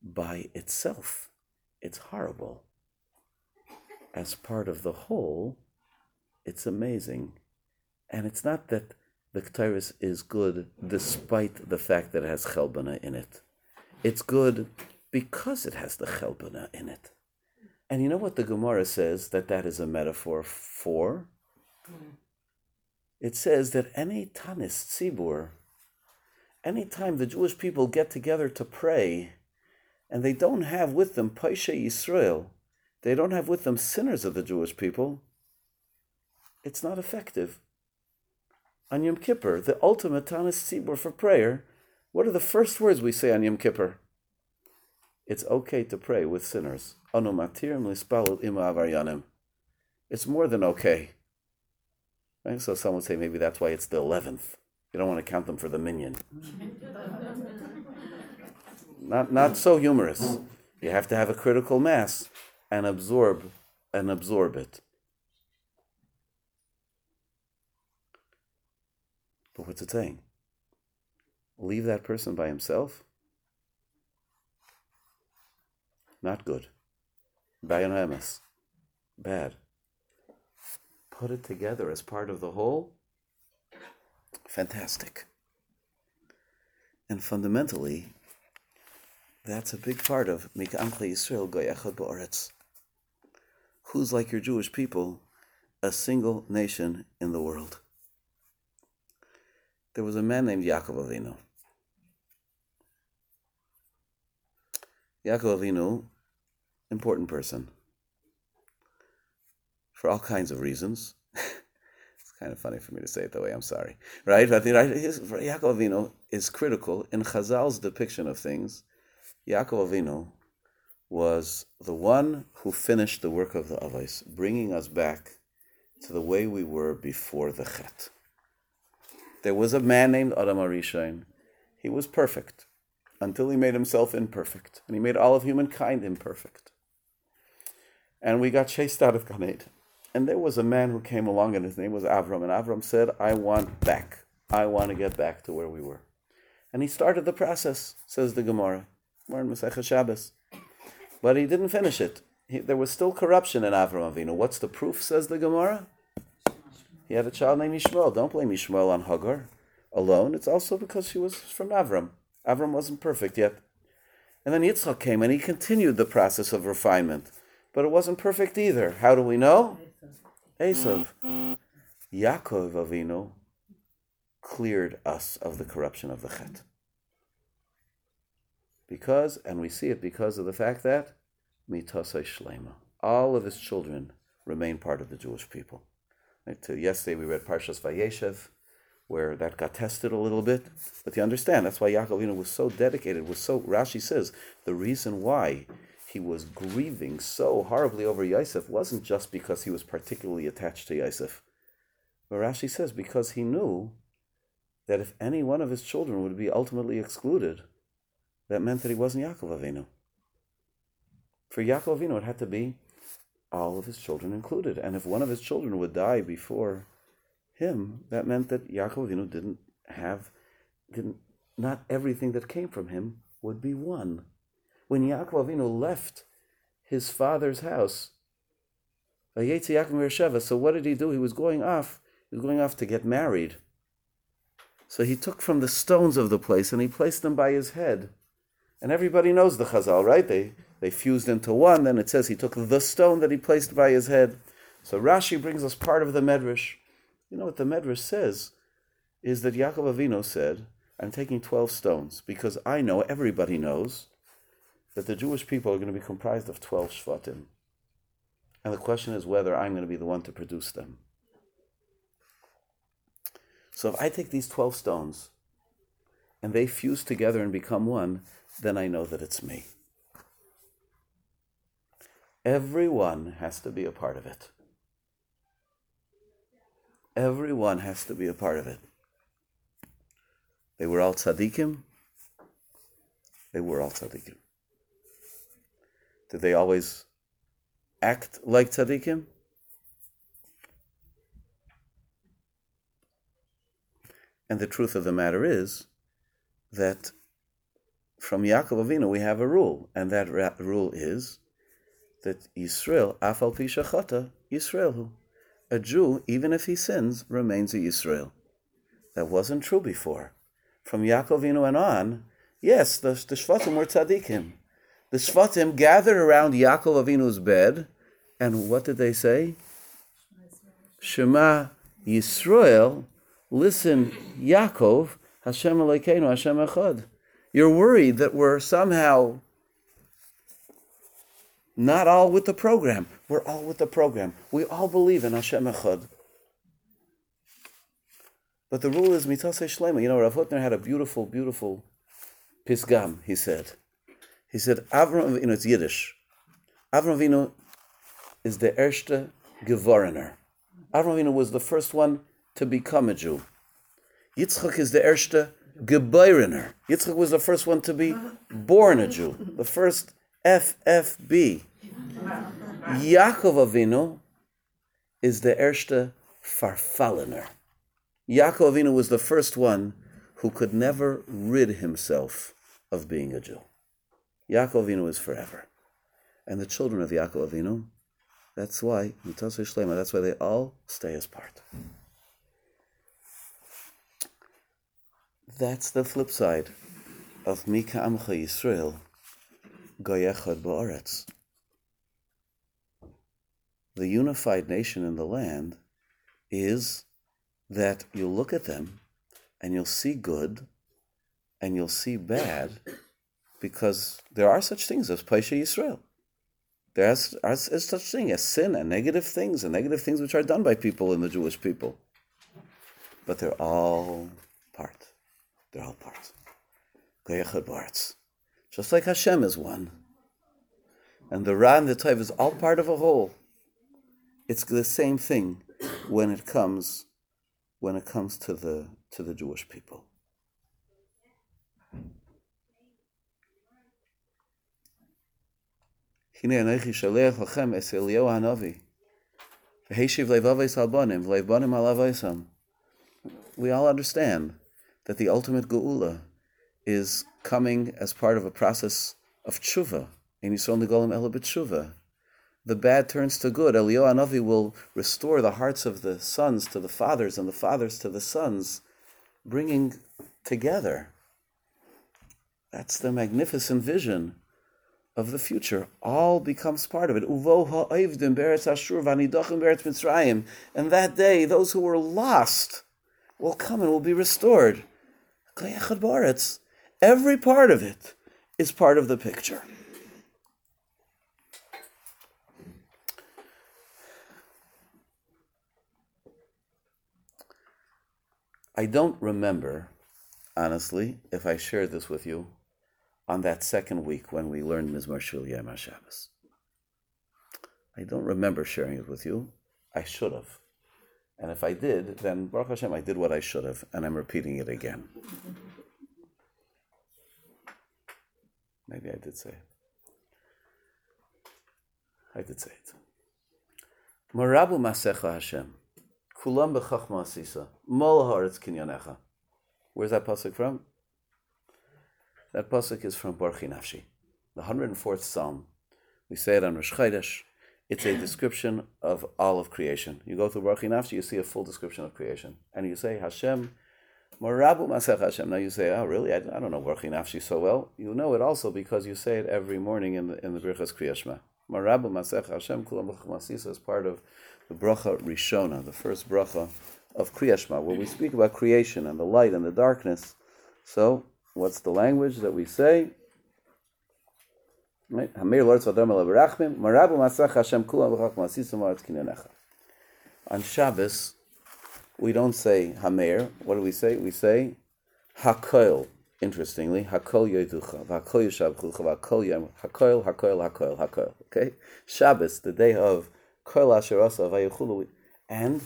by itself, it's horrible. As part of the whole, it's amazing. And it's not that the Ketairis is good despite the fact that it has Chelbana in it. It's good because it has the Chelbana in it. And you know what the Gemara says that that is a metaphor for? It says that any Tanis Tzibur, anytime the Jewish people get together to pray, and they don't have with them Paisha Yisrael, they don't have with them sinners of the Jewish people, it's not effective. On Yom Kippur, the ultimate Tanis Tzibur for prayer, what are the first words we say on Yom Kippur? It's okay to pray with sinners. It's more than okay. Right? So some would say maybe that's why it's the 11th. You don't want to count them for the minyan. (laughs) not, not so humorous. You have to have a critical mass and absorb and absorb it. But what's it saying? Leave that person by himself? Not good. Bayonemus. Bad. Put it together as part of the whole. Fantastic. And fundamentally, that's a big part of Mikamcha Yisrael Goyachad Ba'aretz. Who's like your Jewish people, a single nation in the world? There was a man named Yaakov Avinu. Yaakov Avinu, important person. For all kinds of reasons. (laughs) it's kind of funny for me to say it that way, I'm sorry. Right? But right, Yaakov Avinu is critical in Chazal's depiction of things. Yaakov Avinu was the one who finished the work of the Avos, bringing us back to the way we were before the Chet. There was a man named Adam Arishain. He was perfect until he made himself imperfect, and he made all of humankind imperfect. And we got chased out of Gan And there was a man who came along, and his name was Avram. And Avram said, I want back. I want to get back to where we were. And he started the process, says the Gemara. We're in Masechah Shabbos. But he didn't finish it. He, there was still corruption in Avram Avinu. What's the proof, says the Gemara? He had a child named Yishmael. Don't blame Yishmael on Hagar alone. It's also because she was from Avram. Avram wasn't perfect yet. And then Yitzchak came and he continued the process of refinement. But it wasn't perfect either. How do we know? Esav. Yaakov Avinu cleared us of the corruption of the Chet. Because, and we see it because of the fact that Mitasai Shlema, all of his children remain part of the Jewish people. Right? yesterday we read Parshas Vayeshev, where that got tested a little bit. But you understand, that's why Yaakov Avinu was so dedicated, was so, Rashi says, the reason why he was grieving so horribly over Yosef wasn't just because he was particularly attached to Yosef. But Rashi says, because he knew that if any one of his children would be ultimately excluded, that meant that he wasn't Yaakov Avinu. For Yaakov Avinu, it had to be all of his children included. And if one of his children would die before him, that meant that Yaakov Avinu didn't have, didn't, not everything that came from him would be one. When Yaakov Avinu left his father's house, so what did he do? He was going off. He was going off to get married. So he took from the stones of the place and he placed them by his head. And everybody knows the Chazal, right? They they fused into one. Then it says he took the stone that he placed by his head. So Rashi brings us part of the Medrash. You know what the Medrash says is that Yaakov Avinu said, I'm taking 12 stones because I know, everybody knows, that the Jewish people are going to be comprised of 12 Shvatim. And the question is whether I'm going to be the one to produce them. So if I take these 12 stones and they fuse together and become one, then I know that it's me. Everyone has to be a part of it. Everyone has to be a part of it. They were all tzaddikim. They were all tzaddikim. Did they always act like tzaddikim? And the truth of the matter is that from Yaakov Avinu we have a rule, and that ra- rule is that Yisrael, afal pishachata, Yisrael, a Jew, even if he sins, remains a Yisrael. That wasn't true before. From Yaakov Avinu and on, yes, the, the Shvatim were tzaddikim. The Shvatim gathered around Yaakov Avinu's bed, and what did they say? Shema Yisrael, listen, Yaakov, Hashem Elokeinu, Hashem Echad. You're worried that we're somehow not all with the program. We're all with the program. We all believe in Hashem Echad. But the rule is mitase shlema. You know, Rav Hutner had a beautiful, beautiful pisgam. He said, he said, Avram Avinu. It's Yiddish. Avram Avinu is the erste Gevorener. Avram Avinu was the first one to become a Jew. Yitzchak is the erste Geborener. Yitzchak was the first one to be born a Jew. The first FFB. Yaakov Avinu is the erste Farfallener. Yaakov Avinu was the first one who could never rid himself of being a Jew. Yaakov Avinu is forever. And the children of Yaakov Avinu, that's why, that's why they all stay as part. That's the flip side of Mika Amcha Yisrael, Goyechad Ba'aretz. The unified nation in the land is that you'll look at them and you'll see good and you'll see bad because there are such things as Paisha Yisrael. There is, is such thing as sin and negative things and negative things which are done by people in the Jewish people. But they're all part. They're all part. Just like Hashem is one. And the Ra and the Taiv is all part of a whole. It's the same thing when it comes when it comes to the to the Jewish people. We all understand that the ultimate geula is coming as part of a process of tshuva. And Yisrael Nigolim Ela b'tshuva the bad turns to good. Eliyahu Anavi will restore the hearts of the sons to the fathers and the fathers to the sons, bringing together. That's the magnificent vision of the future. All becomes part of it. And that day, those who were lost will come and will be restored. Every part of it is part of the picture. I don't remember, honestly, if I shared this with you on that second week when we learned Mizmor Shul HaShabbos. I don't remember sharing it with you. I should have. And if I did, then Baruch Hashem, I did what I should have, and I'm repeating it again. Maybe I did say it. I did say it. Morabu Masecha Hashem. Kulam b'chachma asisa. Mol haaretz kinyanecha. Where's that pasuk from? That pasuk is from Barchi Nafshi, the 104th Psalm. We say it on Rosh Chodesh. It's a description of all of creation. You go through Barchi Nafshi, you see a full description of creation. And you say, Hashem, Morabu Masech Hashem. Now you say, oh, really? I, I don't know Barchi Nafshi so well. You know it also because you say it every morning in the, in the Birchas Kriyashma. Morabu Masech Hashem Kulam Masisa is part of the bracha Rishona, the first bracha of Kriyashma, where we speak about creation and the light and the darkness. So, what's the language that we say? Right? On Shabbos, we don't say Hamer. What do we say? We say Hakoil. Interestingly, Hakol Yeducha, Hakol Yeshavchucha, Hakol Yem, Hakoil, Hakoil, Hakoil, Hakoil. Okay, Shabbos, the day of and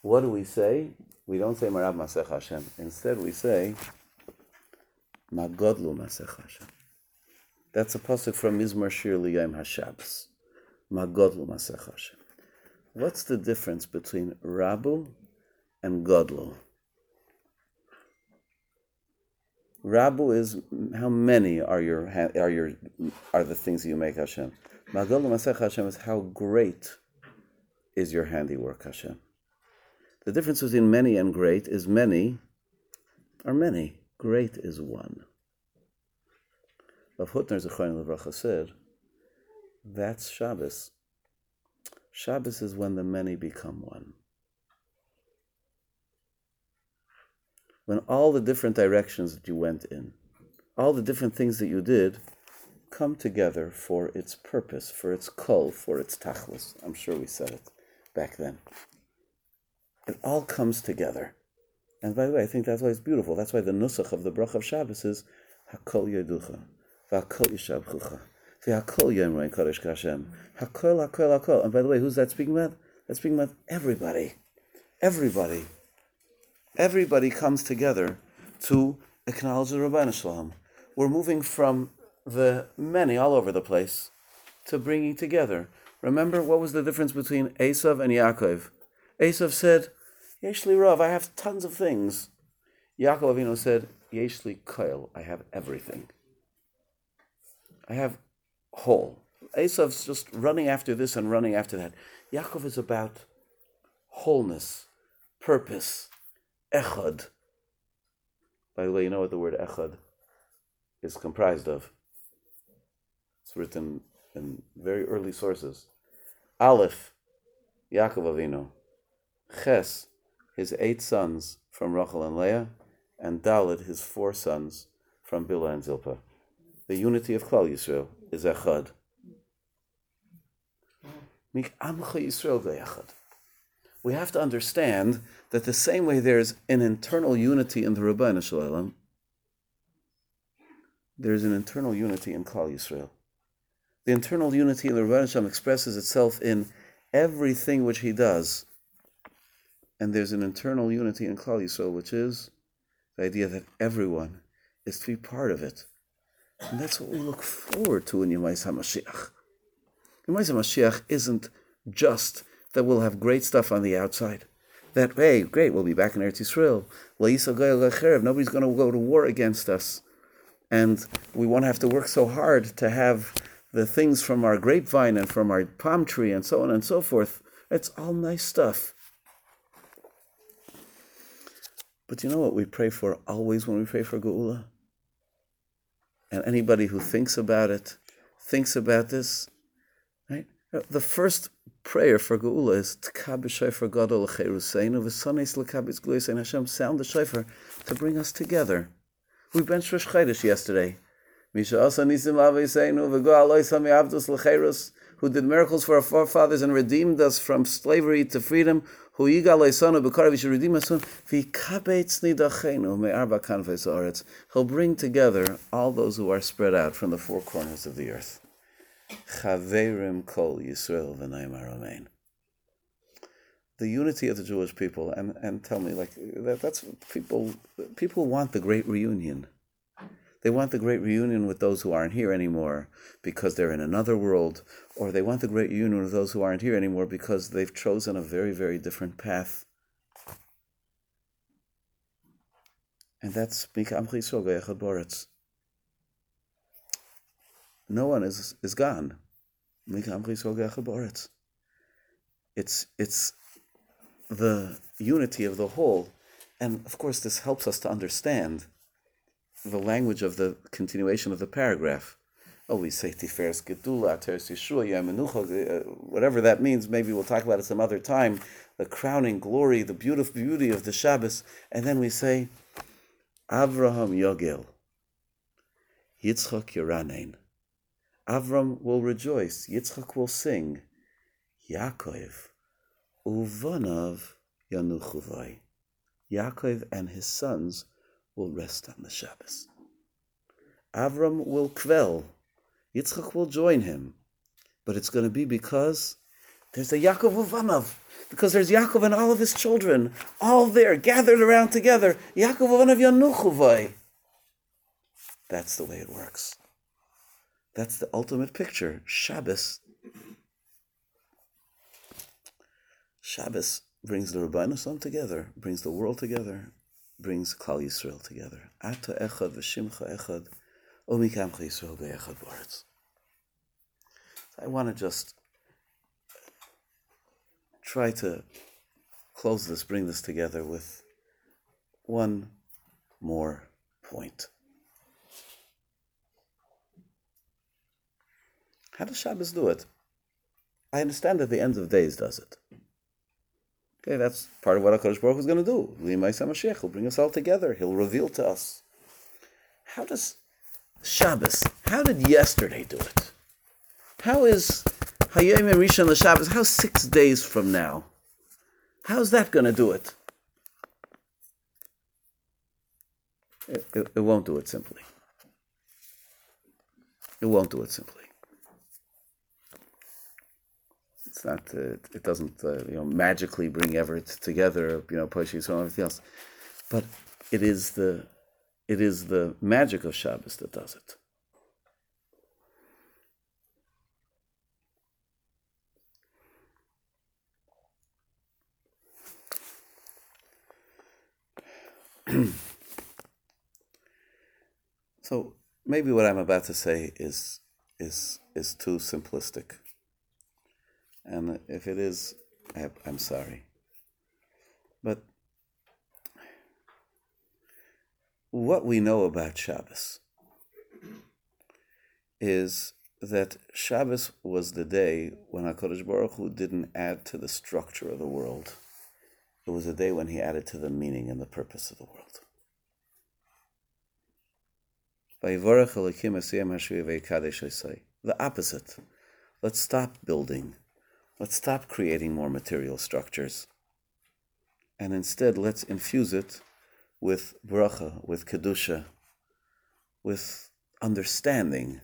what do we say? We don't say Marav Masech Hashem. Instead, we say Magodlu Masech Hashem. That's a pasuk from Mizmor Shir Liyam Hashabbos. Magodlu Masech Hashem. What's the difference between Rabu and Godlu? Rabu is how many are your are your are the things you make Hashem. Magol Masech Hashem is how great is your handiwork Hashem. The difference between many and great is many are many. Great is one. Rav Hutner Zechron Levracha said, that's Shabbos. Shabbos is when the many become one. When all the different directions that you went in, all the different things that you did, come together for its purpose, for its kol, for its tachlis. I'm sure we said it back then. It all comes together. And by the way, I think that's why it's beautiful. That's why the nusach of the brach of Shabbos is Hakol Yeducha, V'Hakol Yishabchucha, V'Hakol Yemrein Kodesh Kashem, Hakol Hakol Hakol. And by the way, who's that speaking about? That's speaking about everybody. Everybody everybody comes together to acknowledge the Rabban Shalom. We're moving from the many all over the place to bringing together. Remember what was the difference between Esav and Yaakov? Esav said, Yeshli Rav, I have tons of things. Yaakov Avinu said, Yeshli Koil, I have everything. I have whole. Esav's just running after this and running after that. Yaakov is about wholeness, purpose, echad. By the way, you know what the word echad is comprised of? It's written in very early sources. Aleph, Yaakov Avinu. Ches, his eight sons from Rachel and Leah, and Dalet, his four sons from Bilhah and Zilpah. The unity of Klal Yisrael is echad we have to understand that the same way there's an internal unity in the Rabban Shalom, there's an internal unity in Klal Yisrael. The internal unity in the Rabban Shalom expresses itself in everything which he does. And there's an internal unity in Klal Yisrael, which is the idea that everyone is to be part of it. And that's what we look forward to in Yemais HaMashiach. Yemais HaMashiach isn't just that we'll have great stuff on the outside. That, hey, great, we'll be back in Eretz Yisrael. Nobody's going to go to war against us. And we won't have to work so hard to have the things from our grapevine and from our palm tree and so on and so forth. It's all nice stuff. But you know what we pray for always when we pray for Geula? And anybody who thinks about it, thinks about this, right? The first prayer for Geula is Tkab Shofar Gadol Cheruseinu v'Sanes Lekabitz Gluisein Hashem sound the shofar to bring us together. We benched Rosh Chodesh yesterday. Misha Asa Nisim Aveiseinu v'Go Alois Hami Avdus Lecherus who did miracles for our forefathers and redeemed us from slavery to freedom. Who yigal leisanu b'karav should redeem us soon. V'kabetz nidachenu me'arba oretz. He'll bring together all those who are spread out from the four corners of the earth. Chaverim Kol Yisrael Amen. The unity of the Jewish people, and, and tell me, like that, that's people. People want the great reunion. They want the great reunion with those who aren't here anymore because they're in another world, or they want the great reunion with those who aren't here anymore because they've chosen a very, very different path. And that's Mikam Boretz no one is, is gone. It's, it's the unity of the whole. And of course, this helps us to understand the language of the continuation of the paragraph. Oh, we say Tiferes Gedula, Teres Yeshua, Yamenucha, uh, whatever that means. Maybe we'll talk about it some other time. The crowning glory, the beautiful beauty of the Shabbos. And then we say, Avraham Yogel, Yitzchak Yeranein. Avram will rejoice, Yitzchak will sing, Yaakov, Uvanav Yanuchuvai. Yaakov and his sons will rest on the Shabbos. Avram will kvel, Yitzchak will join him, but it's going to be because there's a Yaakov Uvanav, because there's Yaakov and all of his children, all there, gathered around together. Yaakov Uvanav Yanuchuvai. That's the way it works. That's the ultimate picture. Shabbos. Shabbos brings the Rabbanah together, brings the world together, brings Klal Yisrael together. Ata echad v'shimcha echad, omikamcha Yisrael be'echad b'aretz. I want to just try to close this, bring this together with one more point. How does Shabbos do it? I understand that the end of days does it. Okay, that's part of what HaKadosh Baruch is going to do. Mashiach, he'll bring us all together. He'll reveal to us. How does Shabbos, how did yesterday do it? How is Hayom Rishon LeShabbos, how six days from now? How's that going to do it? It, it? it won't do it simply. It won't do it simply. It's not. Uh, it doesn't. Uh, you know, magically bring Everett together. You know, Poshis and everything else. But it is the. It is the magic of Shabbos that does it. (clears throat) so maybe what I'm about to say is is is too simplistic. And if it is, I'm sorry. But what we know about Shabbos is that Shabbos was the day when HaKadosh Baruch Hu didn't add to the structure of the world. It was a day when he added to the meaning and the purpose of the world. The opposite. Let's stop building Let's stop creating more material structures. And instead, let's infuse it with bracha, with kedusha, with understanding,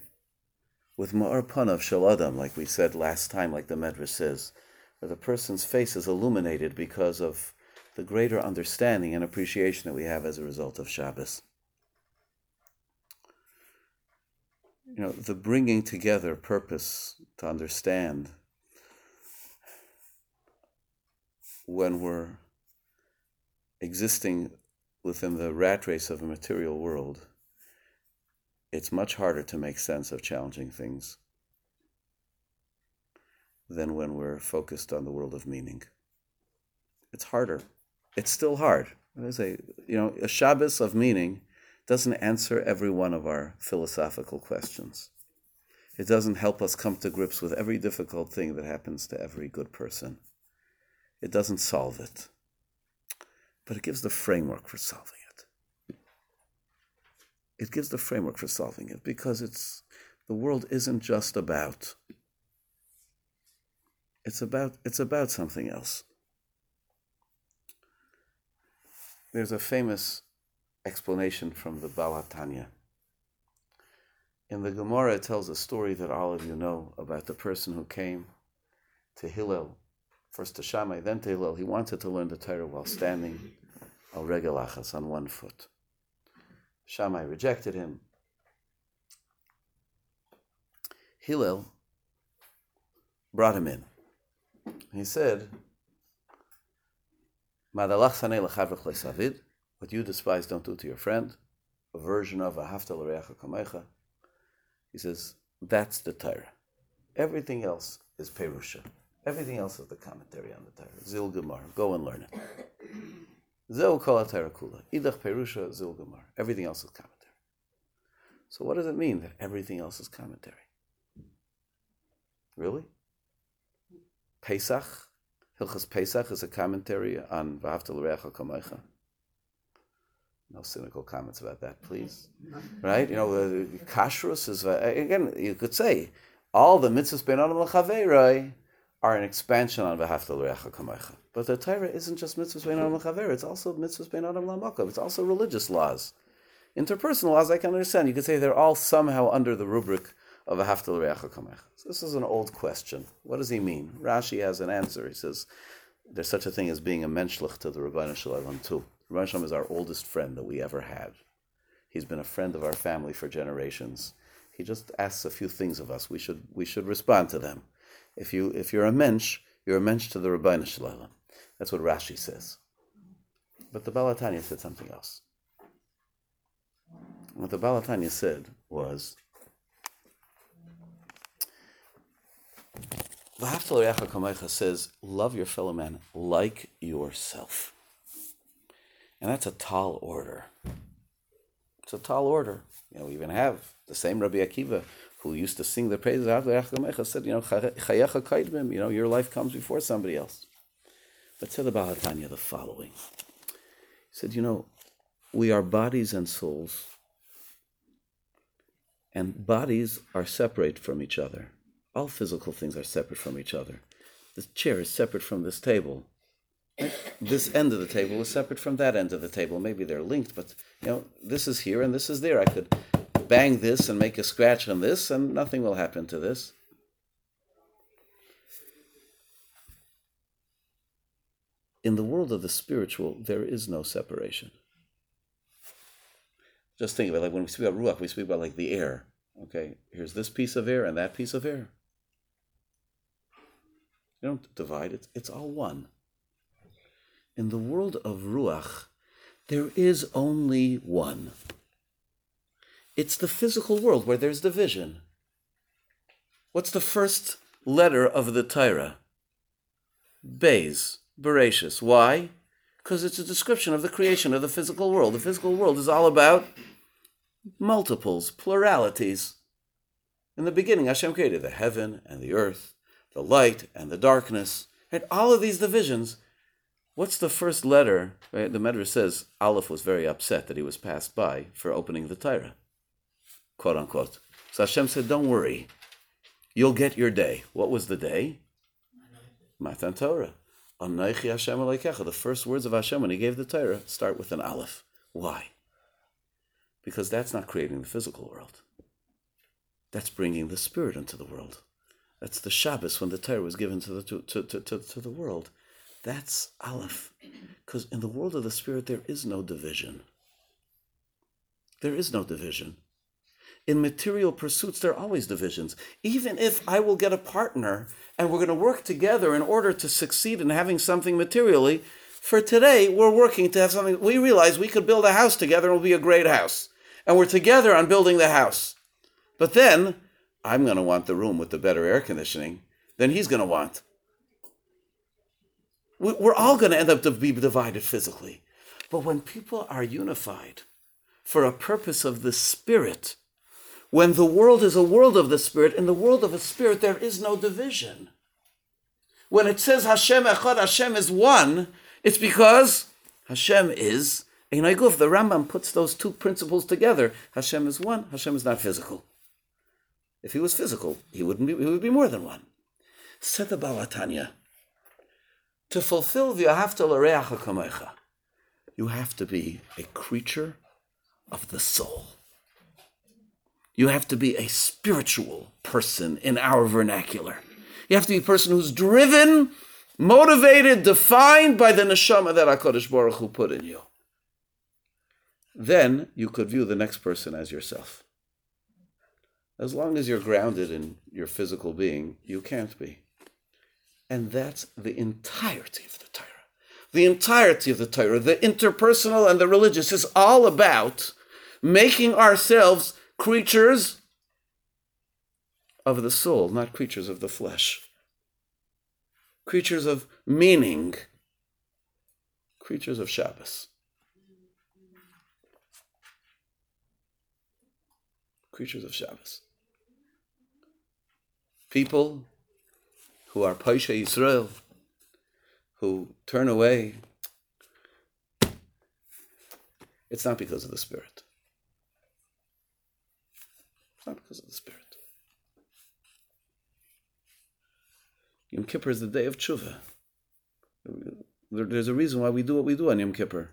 with ma'ar panav shel adam, like we said last time, like the Medrash says, where the person's face is illuminated because of the greater understanding and appreciation that we have as a result of Shabbos. You know, the bringing together purpose to understand when we're existing within the rat race of a material world, it's much harder to make sense of challenging things than when we're focused on the world of meaning. It's harder. It's still hard. I say, you know, a Shabbos of meaning doesn't answer every one of our philosophical questions. It doesn't help us come to grips with every difficult thing that happens to every good person. It doesn't solve it, but it gives the framework for solving it. It gives the framework for solving it because it's the world isn't just about it's about it's about something else. There's a famous explanation from the Baal HaTanya. In the Gemara, it tells a story that all of you know about the person who came to Hillel first to Shammai, then to Hillel. He wanted to learn the Torah while standing al regalachas on one foot. Shammai rejected him. Hillel brought him in. He said, What you despise, don't do to your friend. A version of a haftal kamecha. He says, that's the Torah. Everything else is perusha. Everything else is the commentary on the Torah. Zil Gemar. Go and learn it. (coughs) Zil Kol Kula. Idach Perusha Zil Gemar. Everything else is commentary. So what does it mean that everything else is commentary? Really? Pesach? Hilchas Pesach is a commentary on V'havta L'recha Kamecha. No cynical comments about that, please. Right? You know, uh, kashrus is, uh, again, you could say, all the mitzvahs ben adam l'chaveiroi are an expansion on V'hafta l'recha kamecha. But the Torah isn't just mitzvahs bein adam l'chaver, it's also mitzvahs bein adam l'makov. It's also religious laws. Interpersonal laws, I can understand. You could say they're all somehow under the rubric of V'hafta l'recha kamecha. So this is an old question. What does he mean? Rashi has an answer. He says, there's such a thing as being a menschlich to the Rabbi Shalom too. Rabbi Shalom is our oldest friend that we ever had. He's been a friend of our family for generations. He just asks a few things of us. We should, we should respond to them. If you if you're a mensch, you're a mensch to the Rabbeinu Shalom. That's what Rashi says. But the Balatanya said something else. What the Balatanya said was, says, love your fellow man like yourself. And that's a tall order. It's a tall order. You know, we even have the same Rabbi Akiva who used to sing the praises of said, you know, you know, your life comes before somebody else. But said the Balatanya the following. He said, you know, we are bodies and souls. And bodies are separate from each other. All physical things are separate from each other. This chair is separate from this table. This end of the table is separate from that end of the table. Maybe they're linked, but you know, this is here and this is there. I could bang this and make a scratch on this, and nothing will happen to this. In the world of the spiritual, there is no separation. Just think about it, like when we speak about ruach, we speak about like the air. Okay, here's this piece of air and that piece of air. You don't divide it, it's all one. In the world of Ruach, there is only one. It's the physical world where there's division. What's the first letter of the Torah? Bays, Bereshis. Why? Because it's a description of the creation of the physical world. The physical world is all about multiples, pluralities. In the beginning, Hashem created the heaven and the earth, the light and the darkness, and all of these divisions. What's the first letter? Right? The Medrash says Aleph was very upset that he was passed by for opening the Torah, quote unquote. So Hashem said, "Don't worry, you'll get your day." What was the day? Matan Torah. Anaychi Hashem. The first words of Hashem when He gave the Torah start with an Aleph. Why? Because that's not creating the physical world. That's bringing the spirit into the world. That's the Shabbos when the Torah was given to the, to, to, to, to the world. That's Aleph. Because in the world of the Spirit, there is no division. There is no division. In material pursuits, there are always divisions. Even if I will get a partner and we're going to work together in order to succeed in having something materially, for today, we're working to have something. We realize we could build a house together and it'll be a great house. And we're together on building the house. But then I'm going to want the room with the better air conditioning than he's going to want. We're all going to end up to be divided physically. But when people are unified for a purpose of the Spirit, when the world is a world of the Spirit, in the world of the Spirit, there is no division. When it says Hashem Echad, Hashem is one, it's because Hashem is Ein Guf. The Rambam puts those two principles together. Hashem is one, Hashem is not physical. If he was physical, he wouldn't be, he would be more than one. Said the Balatanya, to fulfill the Ahavta L'Reacha Kamecha, you have to be a creature of the soul. You have to be a spiritual person in our vernacular. You have to be a person who's driven, motivated, defined by the neshama that HaKadosh Baruch Hu put in you. Then you could view the next person as yourself. As long as you're grounded in your physical being, you can't be. And that's the entirety of the Torah. The entirety of the Torah, the interpersonal and the religious, is all about making ourselves creatures of the soul, not creatures of the flesh. Creatures of meaning, creatures of Shabbos. Creatures of Shabbos people who are Paisha Yisrael, who turn away, it's not because of the Spirit. Not because of the Spirit. Yom Kippur is the day of tshuva. There's a reason why we do what we do on Yom Kippur,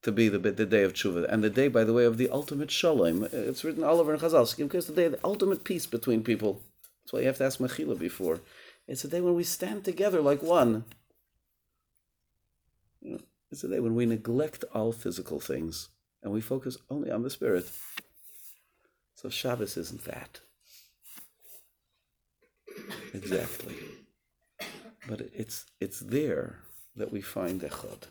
to be the, the day of tshuva, and the day, by the way, of the ultimate shalom. It's written all over in Chazal. Yom Kippur is the day of the ultimate peace between people. That's why you have to ask Mechila before. It's a day when we stand together like one. It's a day when we neglect all physical things and we focus only on the spirit. So Shabbos isn't that. Exactly. But it's it's there that we find echad.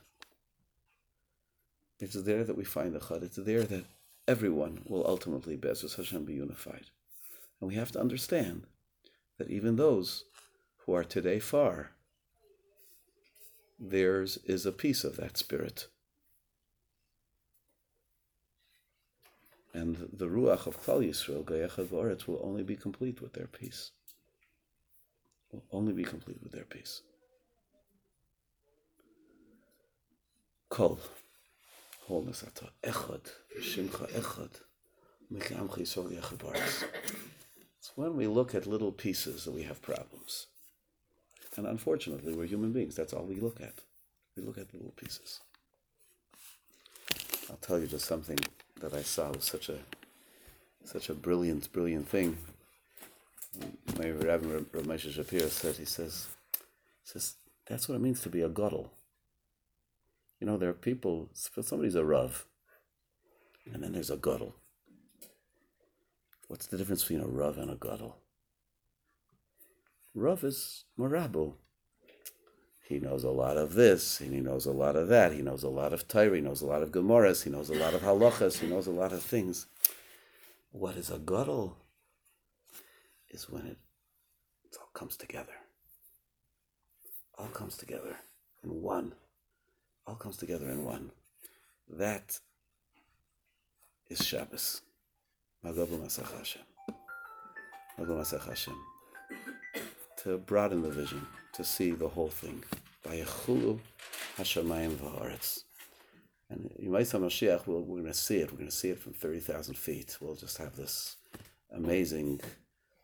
It's there that we find the chad. It's there that everyone will ultimately, Be'ezus Hashem, be unified. And we have to understand that even those who are today far, theirs is a piece of that spirit. And the Ruach of Klal Yisrael, Gayachad Ba'aretz, will only be complete with their peace. Will only be complete with their peace. Kol, wholeness ata, echad, shimcha echad, mikam chisol yachad ba'aretz. It's when we look at little pieces that we have problems. And unfortunately, we're human beings. That's all we look at. We look at little pieces. I'll tell you just something that I saw was such a such a brilliant, brilliant thing. My Rabbi Rav Moshe Shapiro said, he says, says, that's what it means to be a godel. You know, there are people, somebody's a Rav, and then there's a godel. What's the difference between a Rav and a godel? Rav is Marabu. He knows a lot of this, and he knows a lot of that. He knows a lot of Torah. He knows a lot of Gemaras. He knows a lot of halachas. He knows a lot of things. What is a gadol? Is when it, it all comes together. All comes together in one. All comes together in one. That is Shabbos. Magabu Masach Hashem. Magabu Masach Hashem to broaden the vision, to see the whole thing. Vayechulu Hashemayim v'haaretz. And Yimaisa Mashiach, we're, going to see it. We're going to see it from 30,000 feet. We'll just have this amazing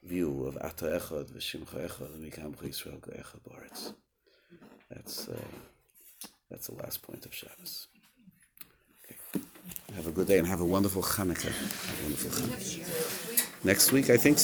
view of Ata Echad, V'shimcha Echad, Mikam Yisrael Echad B'aretz. That's, uh, that's the last point of Shabbos. Okay. Have a good day and have a wonderful Hanukkah. A wonderful Hanukkah. Next week, I think.